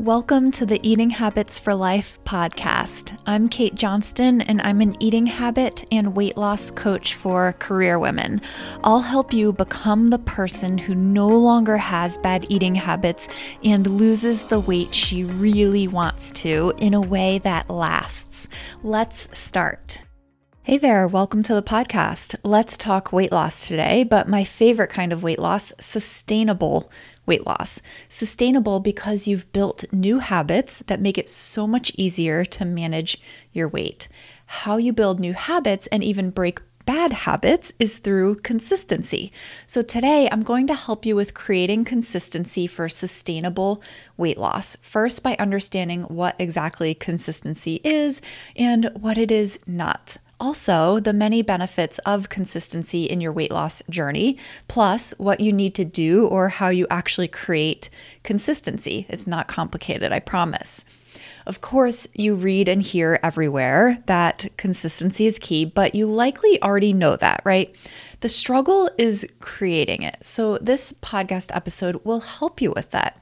Welcome to the Eating Habits for Life podcast. I'm Kate Johnston, and I'm an eating habit and weight loss coach for career women. I'll help you become the person who no longer has bad eating habits and loses the weight she really wants to in a way that lasts. Let's start. Hey there, welcome to the podcast. Let's talk weight loss today, but my favorite kind of weight loss, sustainable weight loss. Sustainable because you've built new habits that make it so much easier to manage your weight. How you build new habits and even break bad habits is through consistency. So, today I'm going to help you with creating consistency for sustainable weight loss. First, by understanding what exactly consistency is and what it is not also the many benefits of consistency in your weight loss journey, plus what you need to do or how you actually create consistency. It's not complicated, I promise. Of course, you read and hear everywhere that consistency is key, but you likely already know that, right? The struggle is creating it. So, this podcast episode will help you with that.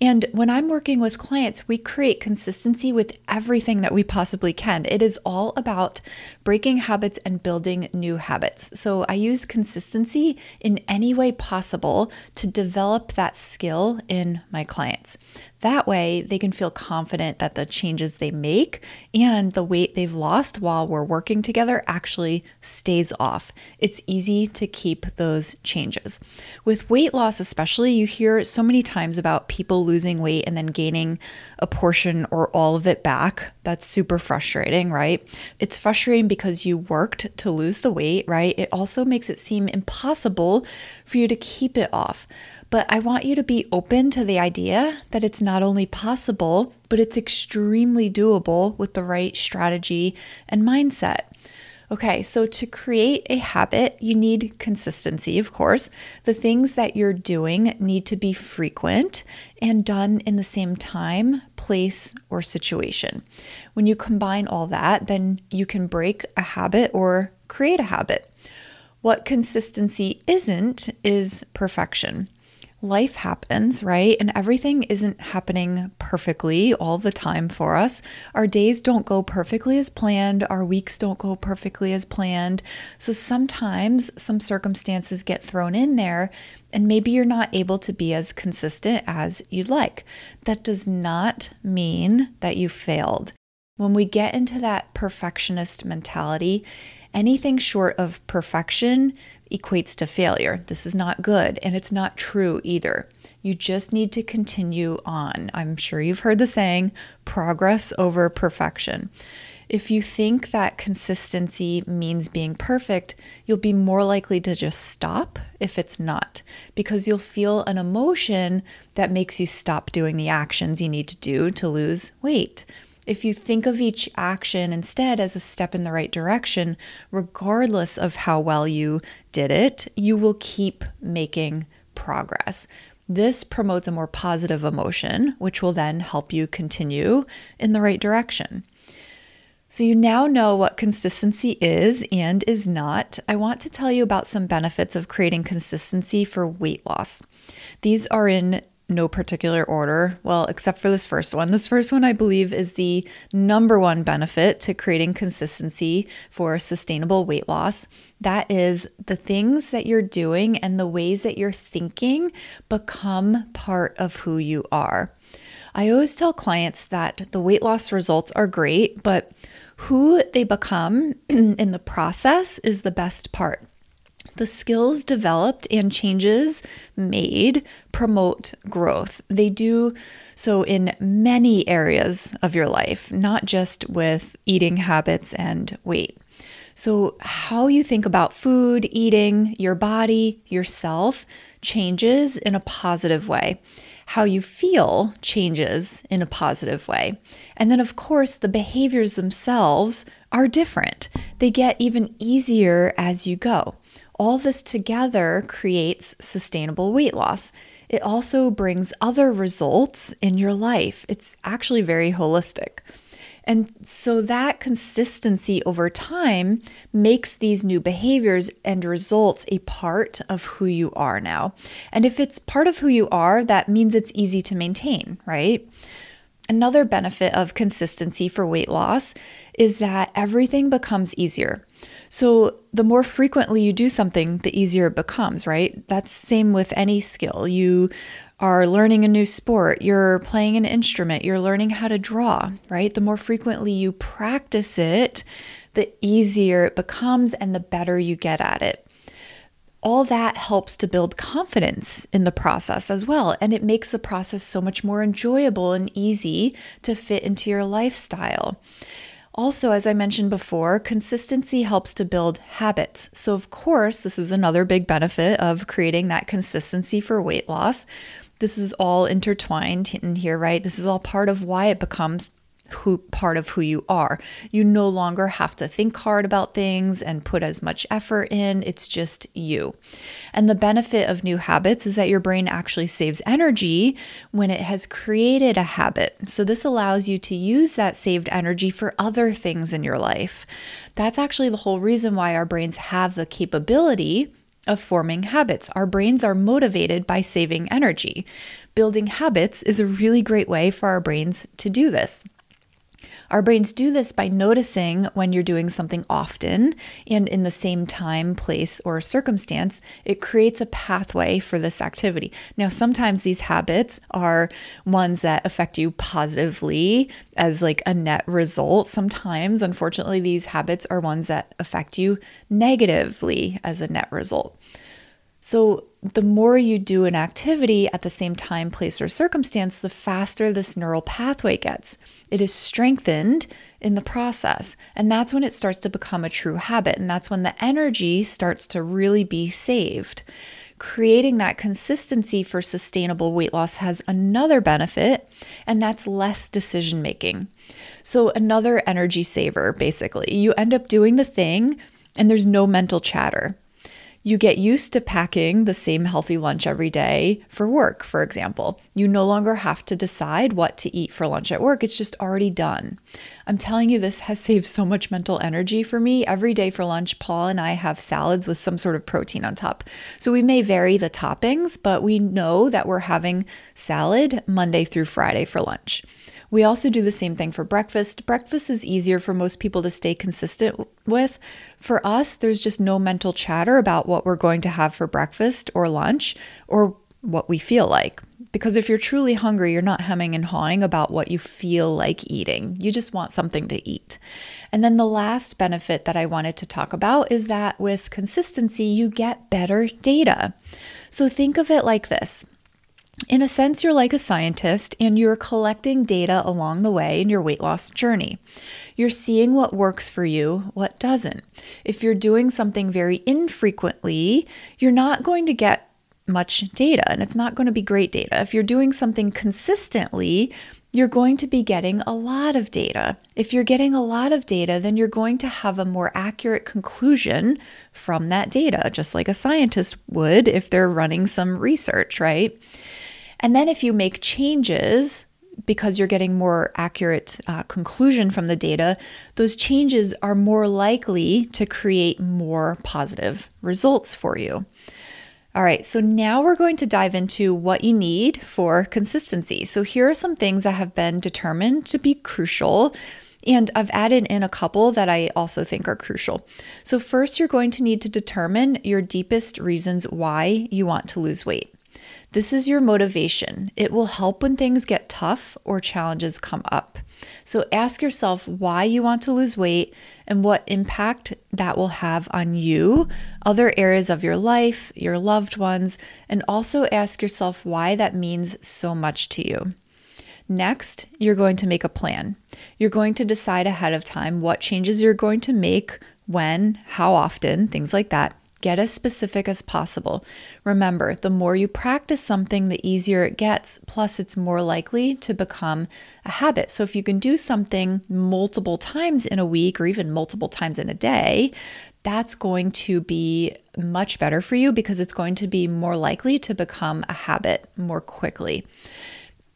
And when I'm working with clients, we create consistency with everything that we possibly can. It is all about breaking habits and building new habits. So I use consistency in any way possible to develop that skill in my clients. That way, they can feel confident that the changes they make and the weight they've lost while we're working together actually stays off. It's easy to keep those changes. With weight loss, especially, you hear so many times about people losing weight and then gaining a portion or all of it back. That's super frustrating, right? It's frustrating because you worked to lose the weight, right? It also makes it seem impossible for you to keep it off. But I want you to be open to the idea that it's not only possible, but it's extremely doable with the right strategy and mindset. Okay, so to create a habit, you need consistency, of course. The things that you're doing need to be frequent and done in the same time, place, or situation. When you combine all that, then you can break a habit or create a habit. What consistency isn't is perfection life happens, right? And everything isn't happening perfectly all the time for us. Our days don't go perfectly as planned, our weeks don't go perfectly as planned. So sometimes some circumstances get thrown in there, and maybe you're not able to be as consistent as you'd like. That does not mean that you failed. When we get into that perfectionist mentality, anything short of perfection equates to failure. This is not good and it's not true either. You just need to continue on. I'm sure you've heard the saying progress over perfection. If you think that consistency means being perfect, you'll be more likely to just stop if it's not, because you'll feel an emotion that makes you stop doing the actions you need to do to lose weight. If you think of each action instead as a step in the right direction, regardless of how well you did it, you will keep making progress. This promotes a more positive emotion, which will then help you continue in the right direction. So, you now know what consistency is and is not. I want to tell you about some benefits of creating consistency for weight loss. These are in no particular order. Well, except for this first one. This first one, I believe, is the number one benefit to creating consistency for sustainable weight loss. That is the things that you're doing and the ways that you're thinking become part of who you are. I always tell clients that the weight loss results are great, but who they become in the process is the best part. The skills developed and changes made promote growth. They do so in many areas of your life, not just with eating habits and weight. So, how you think about food, eating, your body, yourself changes in a positive way. How you feel changes in a positive way. And then, of course, the behaviors themselves are different. They get even easier as you go. All this together creates sustainable weight loss. It also brings other results in your life. It's actually very holistic. And so that consistency over time makes these new behaviors and results a part of who you are now. And if it's part of who you are, that means it's easy to maintain, right? Another benefit of consistency for weight loss is that everything becomes easier. So, the more frequently you do something, the easier it becomes, right? That's same with any skill. You are learning a new sport, you're playing an instrument, you're learning how to draw, right? The more frequently you practice it, the easier it becomes and the better you get at it all that helps to build confidence in the process as well. And it makes the process so much more enjoyable and easy to fit into your lifestyle. Also, as I mentioned before, consistency helps to build habits. So, of course, this is another big benefit of creating that consistency for weight loss. This is all intertwined in here, right? This is all part of why it becomes who part of who you are. You no longer have to think hard about things and put as much effort in. It's just you. And the benefit of new habits is that your brain actually saves energy when it has created a habit. So this allows you to use that saved energy for other things in your life. That's actually the whole reason why our brains have the capability of forming habits. Our brains are motivated by saving energy. Building habits is a really great way for our brains to do this. Our brains do this by noticing when you're doing something often and in the same time, place, or circumstance. It creates a pathway for this activity. Now, sometimes these habits are ones that affect you positively as like a net result. Sometimes, unfortunately, these habits are ones that affect you negatively as a net result. So, the more you do an activity at the same time, place, or circumstance, the faster this neural pathway gets. It is strengthened in the process. And that's when it starts to become a true habit. And that's when the energy starts to really be saved. Creating that consistency for sustainable weight loss has another benefit, and that's less decision making. So, another energy saver basically. You end up doing the thing, and there's no mental chatter. You get used to packing the same healthy lunch every day for work, for example. You no longer have to decide what to eat for lunch at work, it's just already done. I'm telling you, this has saved so much mental energy for me. Every day for lunch, Paul and I have salads with some sort of protein on top. So we may vary the toppings, but we know that we're having salad Monday through Friday for lunch. We also do the same thing for breakfast. Breakfast is easier for most people to stay consistent with. For us, there's just no mental chatter about what we're going to have for breakfast or lunch or what we feel like. Because if you're truly hungry, you're not hemming and hawing about what you feel like eating. You just want something to eat. And then the last benefit that I wanted to talk about is that with consistency, you get better data. So think of it like this in a sense, you're like a scientist and you're collecting data along the way in your weight loss journey. You're seeing what works for you, what doesn't. If you're doing something very infrequently, you're not going to get much data and it's not going to be great data. If you're doing something consistently, you're going to be getting a lot of data. If you're getting a lot of data, then you're going to have a more accurate conclusion from that data, just like a scientist would if they're running some research, right? And then if you make changes, because you're getting more accurate uh, conclusion from the data, those changes are more likely to create more positive results for you. All right, so now we're going to dive into what you need for consistency. So here are some things that have been determined to be crucial. And I've added in a couple that I also think are crucial. So, first, you're going to need to determine your deepest reasons why you want to lose weight. This is your motivation. It will help when things get tough or challenges come up. So ask yourself why you want to lose weight and what impact that will have on you, other areas of your life, your loved ones, and also ask yourself why that means so much to you. Next, you're going to make a plan. You're going to decide ahead of time what changes you're going to make, when, how often, things like that. Get as specific as possible. Remember, the more you practice something, the easier it gets. Plus, it's more likely to become a habit. So, if you can do something multiple times in a week or even multiple times in a day, that's going to be much better for you because it's going to be more likely to become a habit more quickly.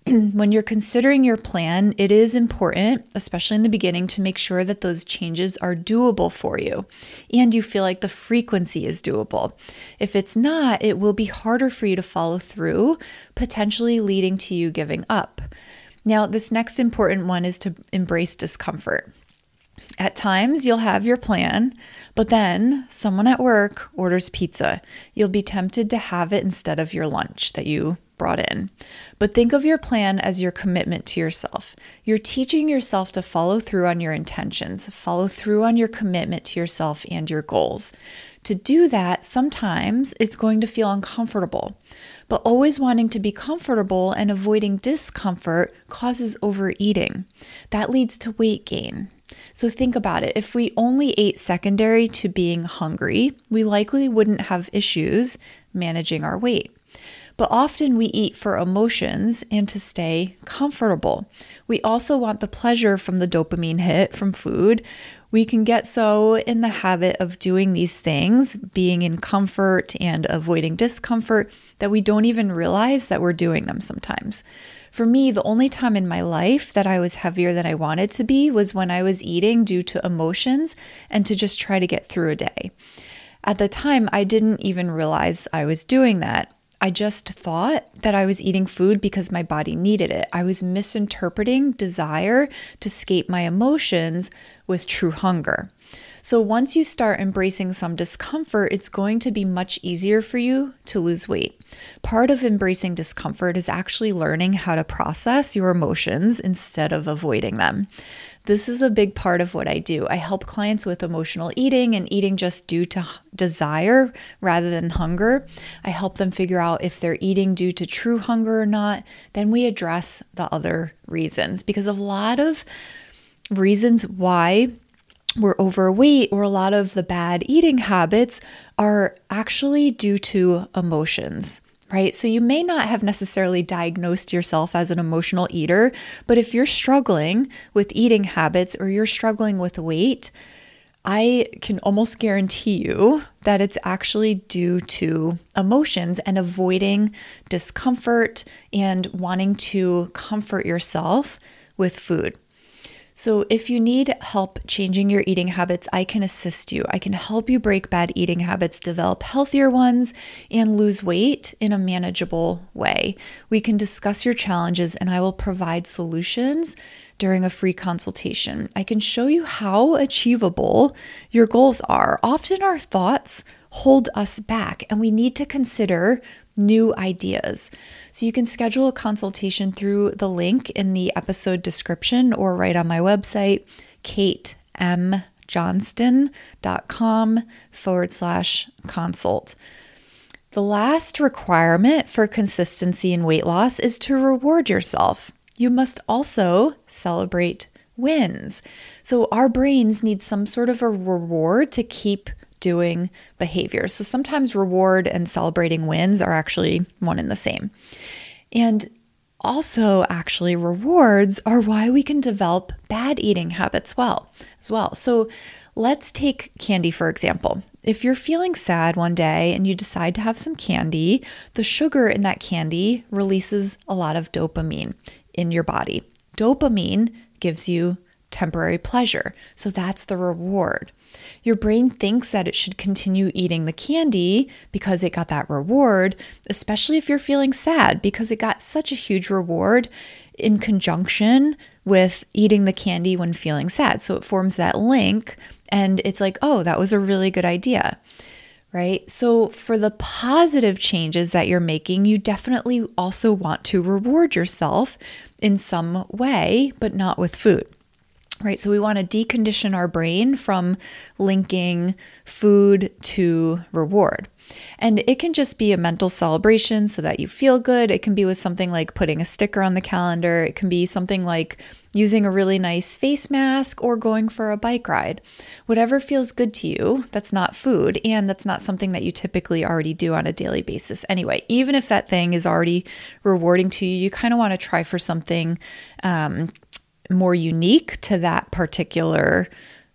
when you're considering your plan, it is important, especially in the beginning, to make sure that those changes are doable for you and you feel like the frequency is doable. If it's not, it will be harder for you to follow through, potentially leading to you giving up. Now, this next important one is to embrace discomfort. At times, you'll have your plan, but then someone at work orders pizza. You'll be tempted to have it instead of your lunch that you brought in. But think of your plan as your commitment to yourself. You're teaching yourself to follow through on your intentions, follow through on your commitment to yourself and your goals. To do that, sometimes it's going to feel uncomfortable. But always wanting to be comfortable and avoiding discomfort causes overeating. That leads to weight gain. So think about it. If we only ate secondary to being hungry, we likely wouldn't have issues managing our weight. But often we eat for emotions and to stay comfortable. We also want the pleasure from the dopamine hit from food. We can get so in the habit of doing these things, being in comfort and avoiding discomfort, that we don't even realize that we're doing them sometimes. For me, the only time in my life that I was heavier than I wanted to be was when I was eating due to emotions and to just try to get through a day. At the time, I didn't even realize I was doing that. I just thought that I was eating food because my body needed it. I was misinterpreting desire to escape my emotions with true hunger. So, once you start embracing some discomfort, it's going to be much easier for you to lose weight. Part of embracing discomfort is actually learning how to process your emotions instead of avoiding them. This is a big part of what I do. I help clients with emotional eating and eating just due to desire rather than hunger. I help them figure out if they're eating due to true hunger or not. Then we address the other reasons because a lot of reasons why we're overweight or a lot of the bad eating habits are actually due to emotions right? So you may not have necessarily diagnosed yourself as an emotional eater, but if you're struggling with eating habits or you're struggling with weight, I can almost guarantee you that it's actually due to emotions and avoiding discomfort and wanting to comfort yourself with food. So, if you need help changing your eating habits, I can assist you. I can help you break bad eating habits, develop healthier ones, and lose weight in a manageable way. We can discuss your challenges, and I will provide solutions during a free consultation. I can show you how achievable your goals are. Often, our thoughts hold us back, and we need to consider new ideas. So you can schedule a consultation through the link in the episode description or right on my website, katemjohnston.com forward slash consult. The last requirement for consistency in weight loss is to reward yourself. You must also celebrate wins. So, our brains need some sort of a reward to keep doing behaviors. So sometimes reward and celebrating wins are actually one and the same. And also actually rewards are why we can develop bad eating habits well as well. So let's take candy for example. If you're feeling sad one day and you decide to have some candy, the sugar in that candy releases a lot of dopamine in your body. Dopamine gives you temporary pleasure. So that's the reward. Your brain thinks that it should continue eating the candy because it got that reward, especially if you're feeling sad because it got such a huge reward in conjunction with eating the candy when feeling sad. So it forms that link and it's like, oh, that was a really good idea. Right. So, for the positive changes that you're making, you definitely also want to reward yourself in some way, but not with food right? So we want to decondition our brain from linking food to reward. And it can just be a mental celebration so that you feel good. It can be with something like putting a sticker on the calendar. It can be something like using a really nice face mask or going for a bike ride. Whatever feels good to you, that's not food. And that's not something that you typically already do on a daily basis. Anyway, even if that thing is already rewarding to you, you kind of want to try for something um, more unique to that particular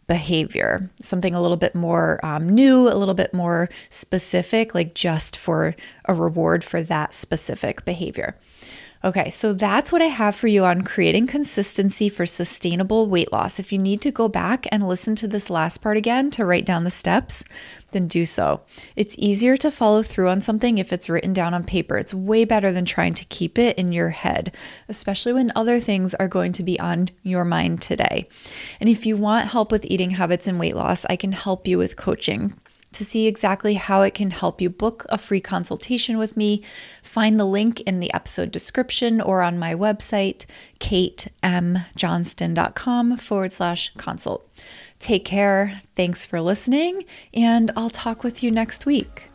behavior, something a little bit more um, new, a little bit more specific, like just for a reward for that specific behavior. Okay, so that's what I have for you on creating consistency for sustainable weight loss. If you need to go back and listen to this last part again to write down the steps, then do so. It's easier to follow through on something if it's written down on paper. It's way better than trying to keep it in your head, especially when other things are going to be on your mind today. And if you want help with eating habits and weight loss, I can help you with coaching to see exactly how it can help you book a free consultation with me, find the link in the episode description or on my website, katemjohnston.com forward slash consult. Take care. Thanks for listening, and I'll talk with you next week.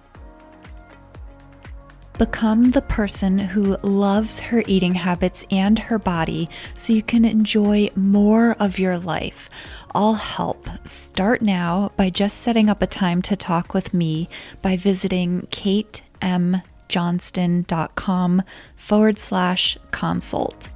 Become the person who loves her eating habits and her body so you can enjoy more of your life. I'll help. Start now by just setting up a time to talk with me by visiting katemjohnston.com forward slash consult.